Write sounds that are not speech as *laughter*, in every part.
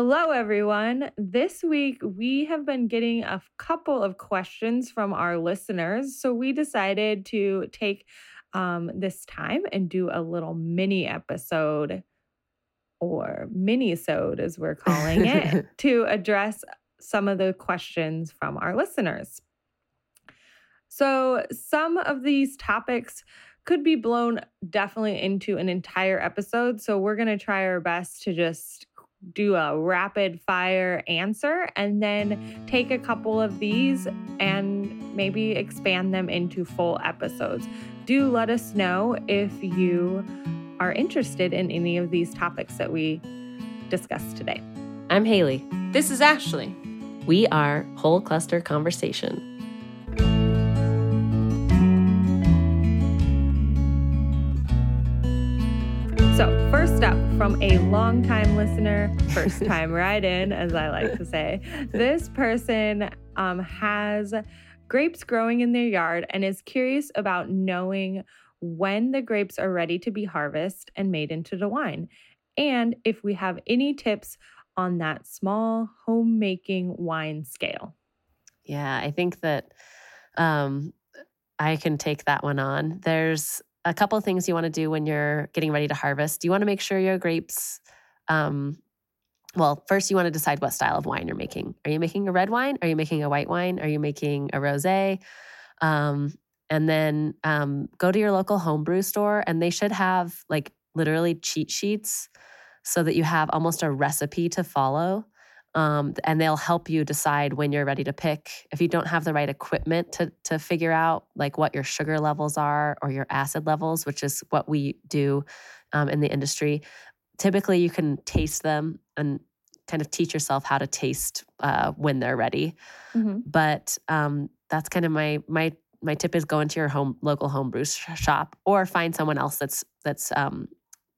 Hello, everyone. This week, we have been getting a couple of questions from our listeners. So, we decided to take um, this time and do a little mini episode or mini-sode, as we're calling it, *laughs* to address some of the questions from our listeners. So, some of these topics could be blown definitely into an entire episode. So, we're going to try our best to just do a rapid fire answer and then take a couple of these and maybe expand them into full episodes. Do let us know if you are interested in any of these topics that we discussed today. I'm Haley. This is Ashley. We are Whole Cluster Conversation. First up from a long-time listener, first *laughs* time write in, as I like to say, this person um, has grapes growing in their yard and is curious about knowing when the grapes are ready to be harvested and made into the wine, and if we have any tips on that small homemaking wine scale. Yeah, I think that um, I can take that one on. There's a couple things you want to do when you're getting ready to harvest. You want to make sure your grapes, um, well, first you want to decide what style of wine you're making. Are you making a red wine? Are you making a white wine? Are you making a rosé? Um, and then um, go to your local homebrew store, and they should have like literally cheat sheets so that you have almost a recipe to follow. Um, and they'll help you decide when you're ready to pick. If you don't have the right equipment to to figure out like what your sugar levels are or your acid levels, which is what we do um, in the industry, typically you can taste them and kind of teach yourself how to taste uh, when they're ready. Mm-hmm. But um, that's kind of my my my tip is go into your home local homebrew shop or find someone else that's that's um,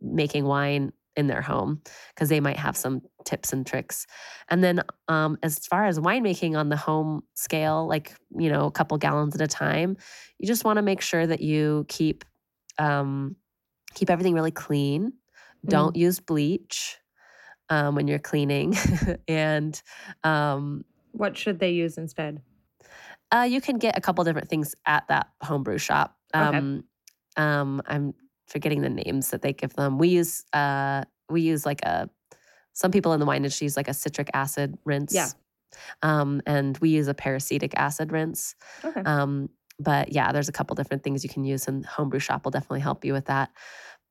making wine in their home because they might have some tips and tricks. And then um, as far as winemaking on the home scale, like, you know, a couple gallons at a time, you just want to make sure that you keep um, keep everything really clean. Mm. Don't use bleach um, when you're cleaning. *laughs* and um, what should they use instead? Uh, you can get a couple different things at that homebrew shop. Okay. Um, um, I'm forgetting the names that they give them. We use uh we use like a some people in the wine industry use like a citric acid rinse. Yeah. Um, and we use a peracetic acid rinse. Okay. Um, but yeah, there's a couple different things you can use, and homebrew shop will definitely help you with that.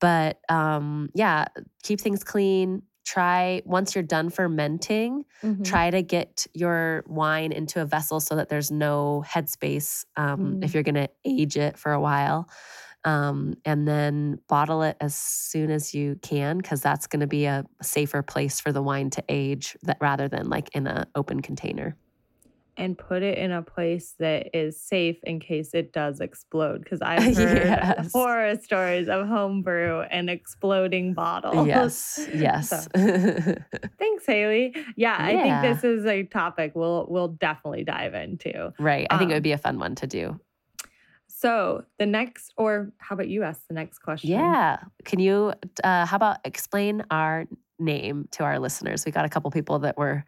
But um, yeah, keep things clean. Try once you're done fermenting, mm-hmm. try to get your wine into a vessel so that there's no headspace um, mm. if you're going to age it for a while um, and then bottle it as soon as you can because that's going to be a safer place for the wine to age that rather than like in an open container and put it in a place that is safe in case it does explode. Because *laughs* I've heard yes. horror stories of homebrew and exploding bottles. *laughs* Yes, yes. *laughs* So, thanks, Haley. Yeah, yeah, I think this is a topic we'll we'll definitely dive into. Right, I um, think it would um, be a fun one to do. So the next, or how about you ask the next question? Yeah. Can you, uh, how about explain our name to our listeners? We got a couple people that were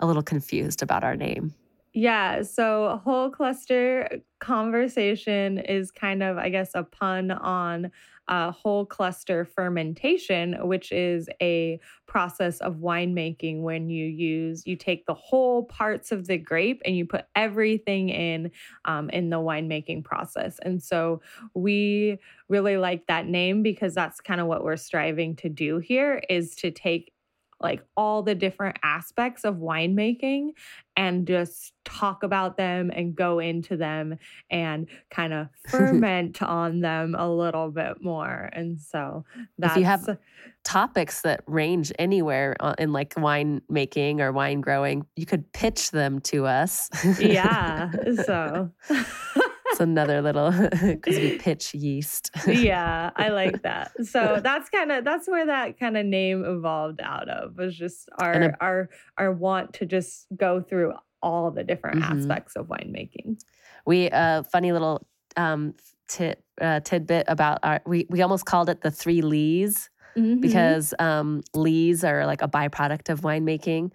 a little confused about our name. Yeah. So, whole cluster conversation is kind of, I guess, a pun on uh, whole cluster fermentation, which is a process of winemaking when you use you take the whole parts of the grape and you put everything in um, in the winemaking process. And so we really like that name because that's kind of what we're striving to do here is to take like all the different aspects of winemaking and just talk about them and go into them and kind of *laughs* ferment on them a little bit more. And so that's. If you have topics that range anywhere uh, in like wine making or wine growing, you could pitch them to us. yeah. So. *laughs* *laughs* Another little *laughs* because we pitch yeast. yeah, I like *laughs* that. So that's kind of that's where that kind of name evolved out of was just our a, our our want to just go through all the different mm-hmm. aspects of winemaking. We a uh, funny little um tit, uh, tidbit about our we we almost called it the three Lees Mhm. because um, lees are like a byproduct of winemaking.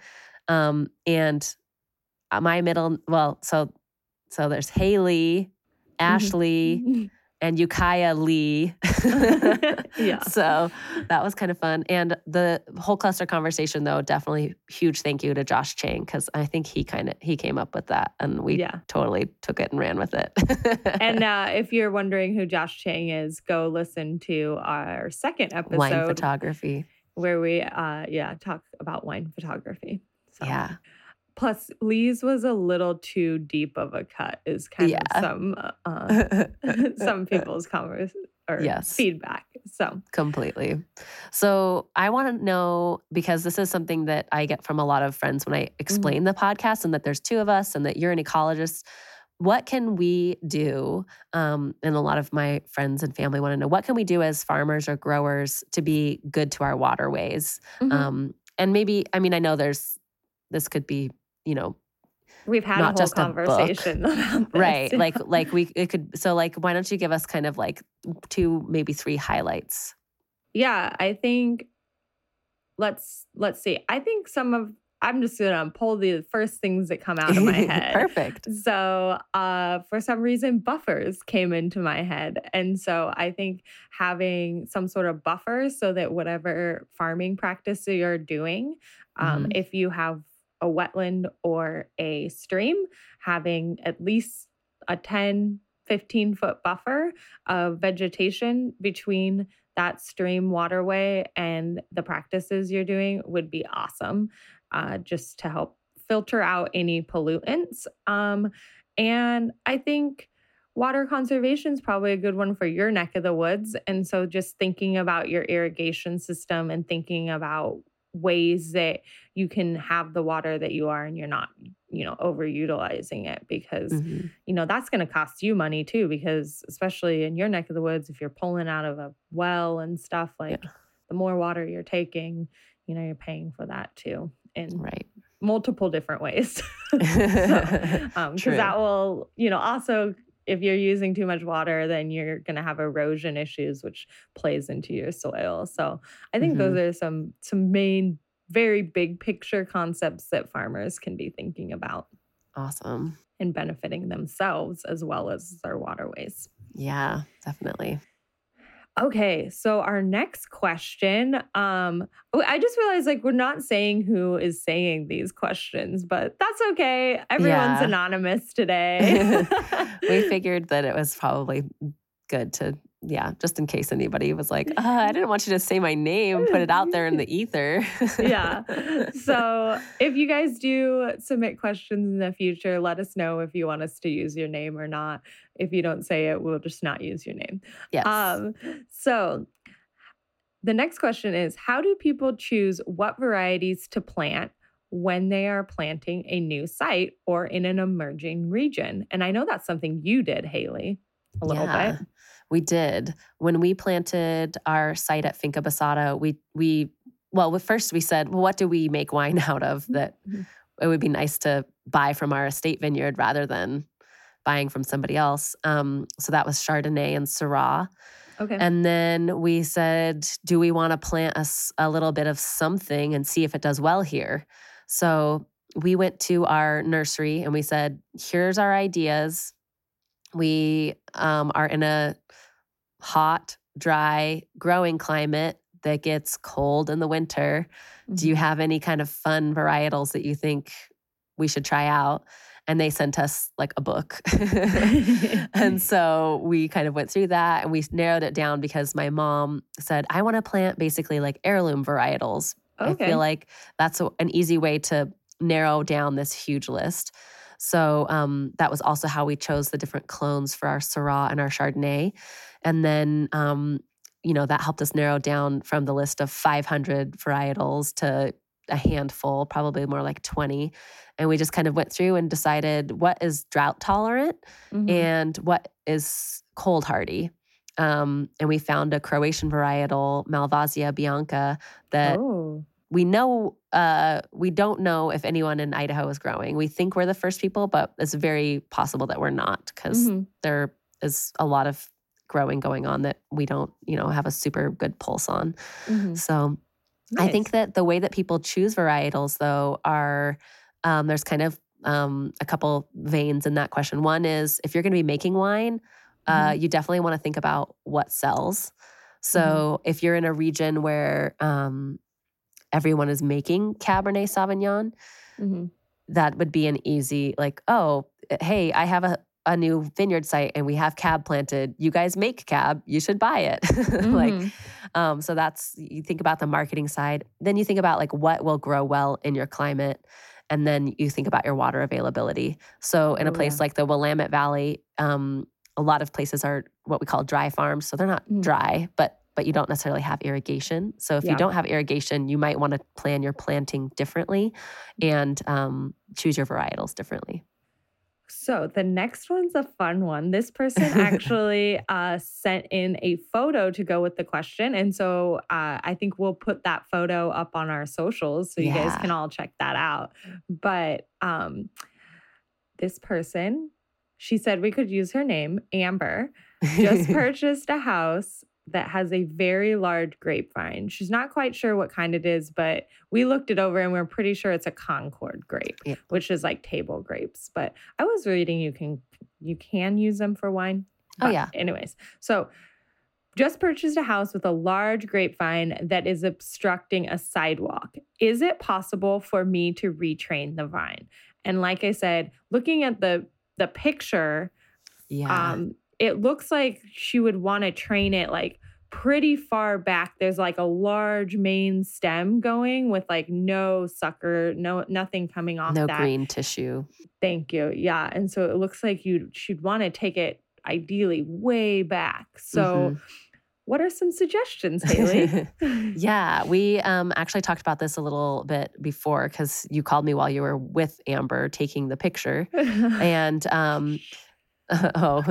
Um, and uh, my middle, well, so so there's Haley, Ashley, and Ukiah Lee. *laughs* Yeah. So that was kind of fun. And the whole cluster conversation, though, definitely huge thank you to Josh Chang because I think he kind of he came up with that, and we Yeah. totally took it and ran with it. and *laughs* uh, if you're wondering who Josh Chang is, go listen to our second episode wine photography. where we, uh, yeah, talk about wine photography. So. Yeah. Plus, Lee's was a little too deep of a cut. Is kind Yeah. of some uh, *laughs* *laughs* some people's converse or Yes. feedback. So Completely. So I want to know because this is something that I get from a lot of friends when I explain the podcast and that there's two of us and that you're an ecologist. What can we do? Um, and a lot of my friends and family want to know what can we do as farmers or growers to be good to our waterways? mhm. Um, and maybe, I mean, I know there's, this could be, you know, we've had not a whole just a book. conversation *laughs* about *laughs* this. right. Like, like we, it could, so like, why don't you give us kind of like two, maybe three highlights? yeah, I think let's let's see. I think some of I'm just gonna pull the first things that come out of my *laughs* head. Perfect. So, uh, for some reason, buffers came into my head. And so I think having some sort of buffer so that whatever farming practice you're doing, um, Mhm. if you have a wetland or a stream, having at least a 10, 15 foot buffer of vegetation between that stream waterway and the practices you're doing would be awesome uh, just to help filter out any pollutants. Um, and I think water conservation is probably a good one for your neck of the woods. And so just thinking about your irrigation system and thinking about ways that you can have the water that you are and you're not you know overutilizing it because Mhm. you know that's going to cost you money too because especially in your neck of the woods if you're pulling out of a well and stuff like the more water you're taking you know you're paying for that too in Right. multiple different ways *laughs* because *laughs* um, that will you know also if you're using too much water then you're going to have erosion issues which plays into your soil so i think those mm-hmm. are some some main very big picture concepts that farmers can be thinking about Awesome. and benefiting themselves as well as their waterways. Yeah, definitely. Okay, so our next question, um oh, I just realized like we're not saying who is saying these questions, but that's okay. Everyone's Yeah. anonymous today. *laughs* we *laughs* figured that it was probably good to, yeah, just in case anybody was like, uh, I *laughs* didn't want you to say my name, put it out there in the ether. *laughs* yeah. So if you guys do submit questions in the future, let us know if you want us to use your name or not. If you don't say it, we'll just not use your name. yes. Um, so the next question is How do people choose what varieties to plant when they are planting a new site or in an emerging region? And I know that's something you did, Haley, a little Yeah, bit. We did. When we planted our site at Finca Basada, we we well, first we said, well, what do we make wine *laughs* out of that Mhm. it would be nice to buy from our estate vineyard rather than buying from somebody else. Um, so that was Chardonnay and Syrah. Okay. And then we said, do we want to plant a, a little bit of something and see if it does well here? So we went to our nursery and we said, here's our ideas. We um, are in a hot, dry, growing climate that gets cold in the winter. Do you have any kind of fun varietals that you think we should try out? And they sent us like a book. *laughs* and *laughs* so we kind of went through that and we narrowed it down because my mom said, I want to plant basically like heirloom varietals. I feel like that's an easy way to narrow down this huge list. So um, that was also how we chose the different clones for our Syrah and our Chardonnay. And then, um, you know, that helped us narrow down from the list of 500 varietals to a handful, probably more like 20. And we just kind of went through and decided what is drought tolerant Mhm. and what is cold hardy. Um, and we found a Croatian varietal, Malvasia bianca, that oh. we know uh, we don't know if anyone in Idaho is growing. We think we're the first people, but it's very possible that we're not because Mhm. there is a lot of growing going on that we don't, you know, have a super good pulse on. Mhm. So I think that the way that people choose varietals, though, are um, there's kind of um, a couple veins in that question. One is if you're going to be making wine, uh, you definitely want to think about what sells. So if you're in a region where um, everyone is making Cabernet Sauvignon, Mhm. that would be an easy like, oh, hey, I have a a new vineyard site and we have cab planted. You guys make cab, you should buy it. *laughs* like Mhm. um, so that's you think about the marketing side. Then you think about like what will grow well in your climate. And then you think about your water availability. So in a Oh, place yeah. like the Willamette Valley, um, a lot of places are what we call dry farms. So they're not Mm. dry, but but you don't necessarily have irrigation. So if Yeah. you don't have irrigation, you might want to plan your planting differently and um, choose your varietals differently. So the next one's a fun one. This person *laughs* actually uh, sent in a photo to go with the question. And so uh, I think we'll put that photo up on our socials so you guys can all check that out. But um, this person, she said we could use her name, Amber, just *laughs* purchased a house that has a very large grapevine. She's not quite sure what kind it is, but we looked it over and we're pretty sure it's a Concord grape, Yeah. which is like table grapes. But I was reading you can you can use them for wine. Oh, yeah. Anyways, so just purchased a house with a large grapevine that is obstructing a sidewalk. Is it possible for me to retrain the vine? And like I said, looking at the the picture, yeah. um, it looks like she would want to train it like pretty far back. There's like a large main stem going with like no sucker, no nothing coming off no that. green tissue. Thank you. Yeah, and so it looks like you she'd want to take it ideally way back. So, Mhm. what are some suggestions, Haley? *laughs* Yeah, we um, actually talked about this a little bit before because you called me while you were with Amber taking the picture. *laughs* And um, oh,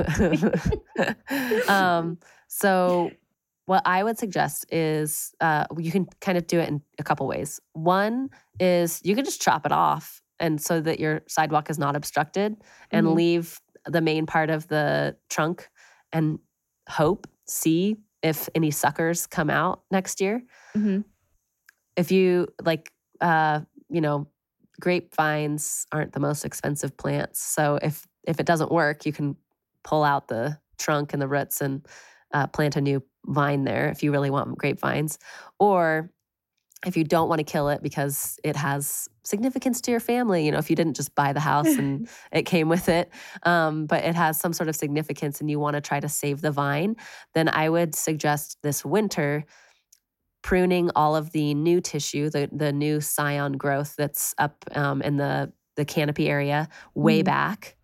*laughs* um, so what I would suggest is uh, you can kind of do it in a couple ways. One is you can just chop it off, and so that your sidewalk is not obstructed, and Mhm. leave the main part of the trunk, and hope see if any suckers come out next year Mhm. if you like uh you know grapevines aren't the most expensive plants so if if it doesn't work you can pull out the trunk and the roots and uh, plant a new vine there if you really want grapevines or if you don't want to kill it because it has significance to your family you know if you didn't just buy the house and *laughs* it came with it um, but it has some sort of significance and you want to try to save the vine then i would suggest this winter pruning all of the new tissue, the the new scion growth that's up um, in the the canopy area way Mhm. back,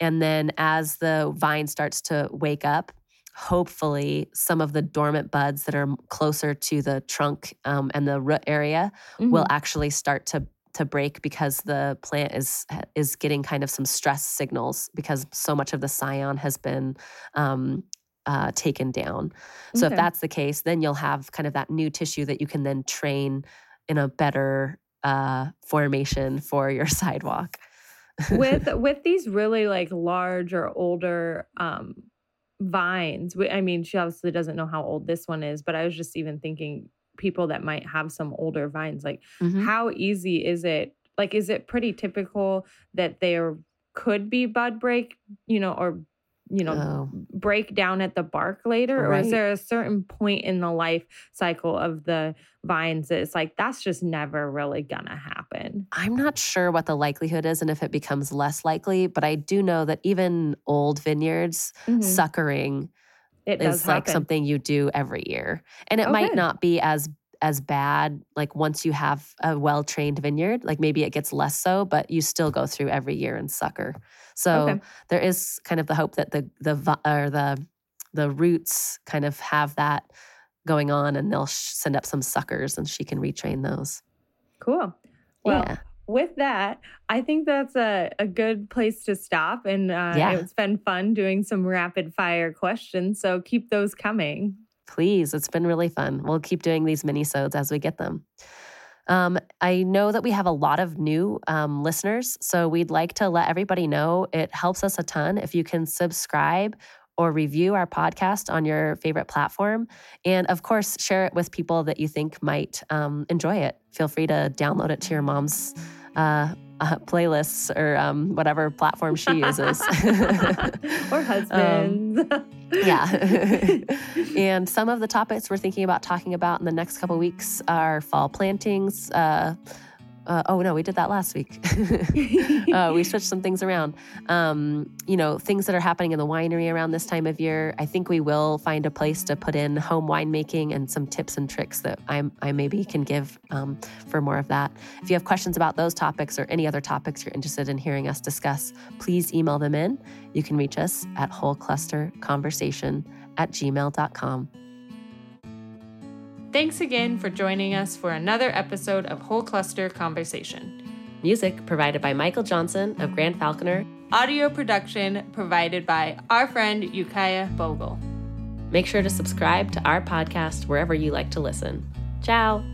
and then as the vine starts to wake up, hopefully some of the dormant buds that are closer to the trunk um, and the root area will Mhm. actually start to to break because the plant is is getting kind of some stress signals because so much of the scion has been um, uh, taken down. So Okay. if that's the case, then you'll have kind of that new tissue that you can then train in a better uh, formation for your *laughs* sidewalk. With *laughs* with these really like large or older um vines we- i mean she obviously doesn't know how old this one is but i was just even thinking people that might have some older vines like Mhm. how easy is it like is it pretty typical that there could be bud break you know or you know Oh. break down at the bark later or is there a certain point in the life cycle of the vines that it's like that's just never really gonna happen I'm not sure what the likelihood is and if it becomes less likely, but I do know that even old vineyards Mhm. suckering it is like happen. something you do every year. And it might not be as as bad like once you have a well-trained vineyard, like maybe it gets less so, but you still go through every year and sucker. So Okay. there is kind of the hope that the the or the the roots kind of have that going on and they'll sh- send up some suckers and she can retrain those. Cool. Well, yeah. with that, I think that's a, a good place to stop. And uh, Yeah. it's been fun doing some rapid fire questions. So keep those coming. Please, it's been really fun. We'll keep doing these mini-sodes as we get them. Um, I know that we have a lot of new um, listeners, so we'd like to let everybody know it helps us a ton if you can subscribe or review our podcast on your favorite platform. And of course, share it with people that you think might um, enjoy it. Feel free to download it to your mom's uh, uh, playlists or um, whatever platform she uses. *laughs* or husbands. Um, *laughs* yeah. *laughs* and some of the topics we're thinking about talking about in the next couple weeks are fall plantings, uh, uh, oh no, we did that last week. *laughs* uh, we *laughs* switched some things around. Um, you know, things that are happening in the winery around this time of year. I think we will find a place to put in home winemaking and some tips and tricks that I, I maybe can give um, for more of that. If you have questions about those topics or any other topics you're interested in hearing us discuss, please email them in. You can reach us at wholeclusterconversation at gmail.com. Thanks again for joining us for another episode of Whole Cluster Conversation. Music provided by Michael Johnson of Grand Falconer. Audio production provided by our friend Ukiah Bogle. Make sure to subscribe to our podcast wherever you like to listen. Ciao.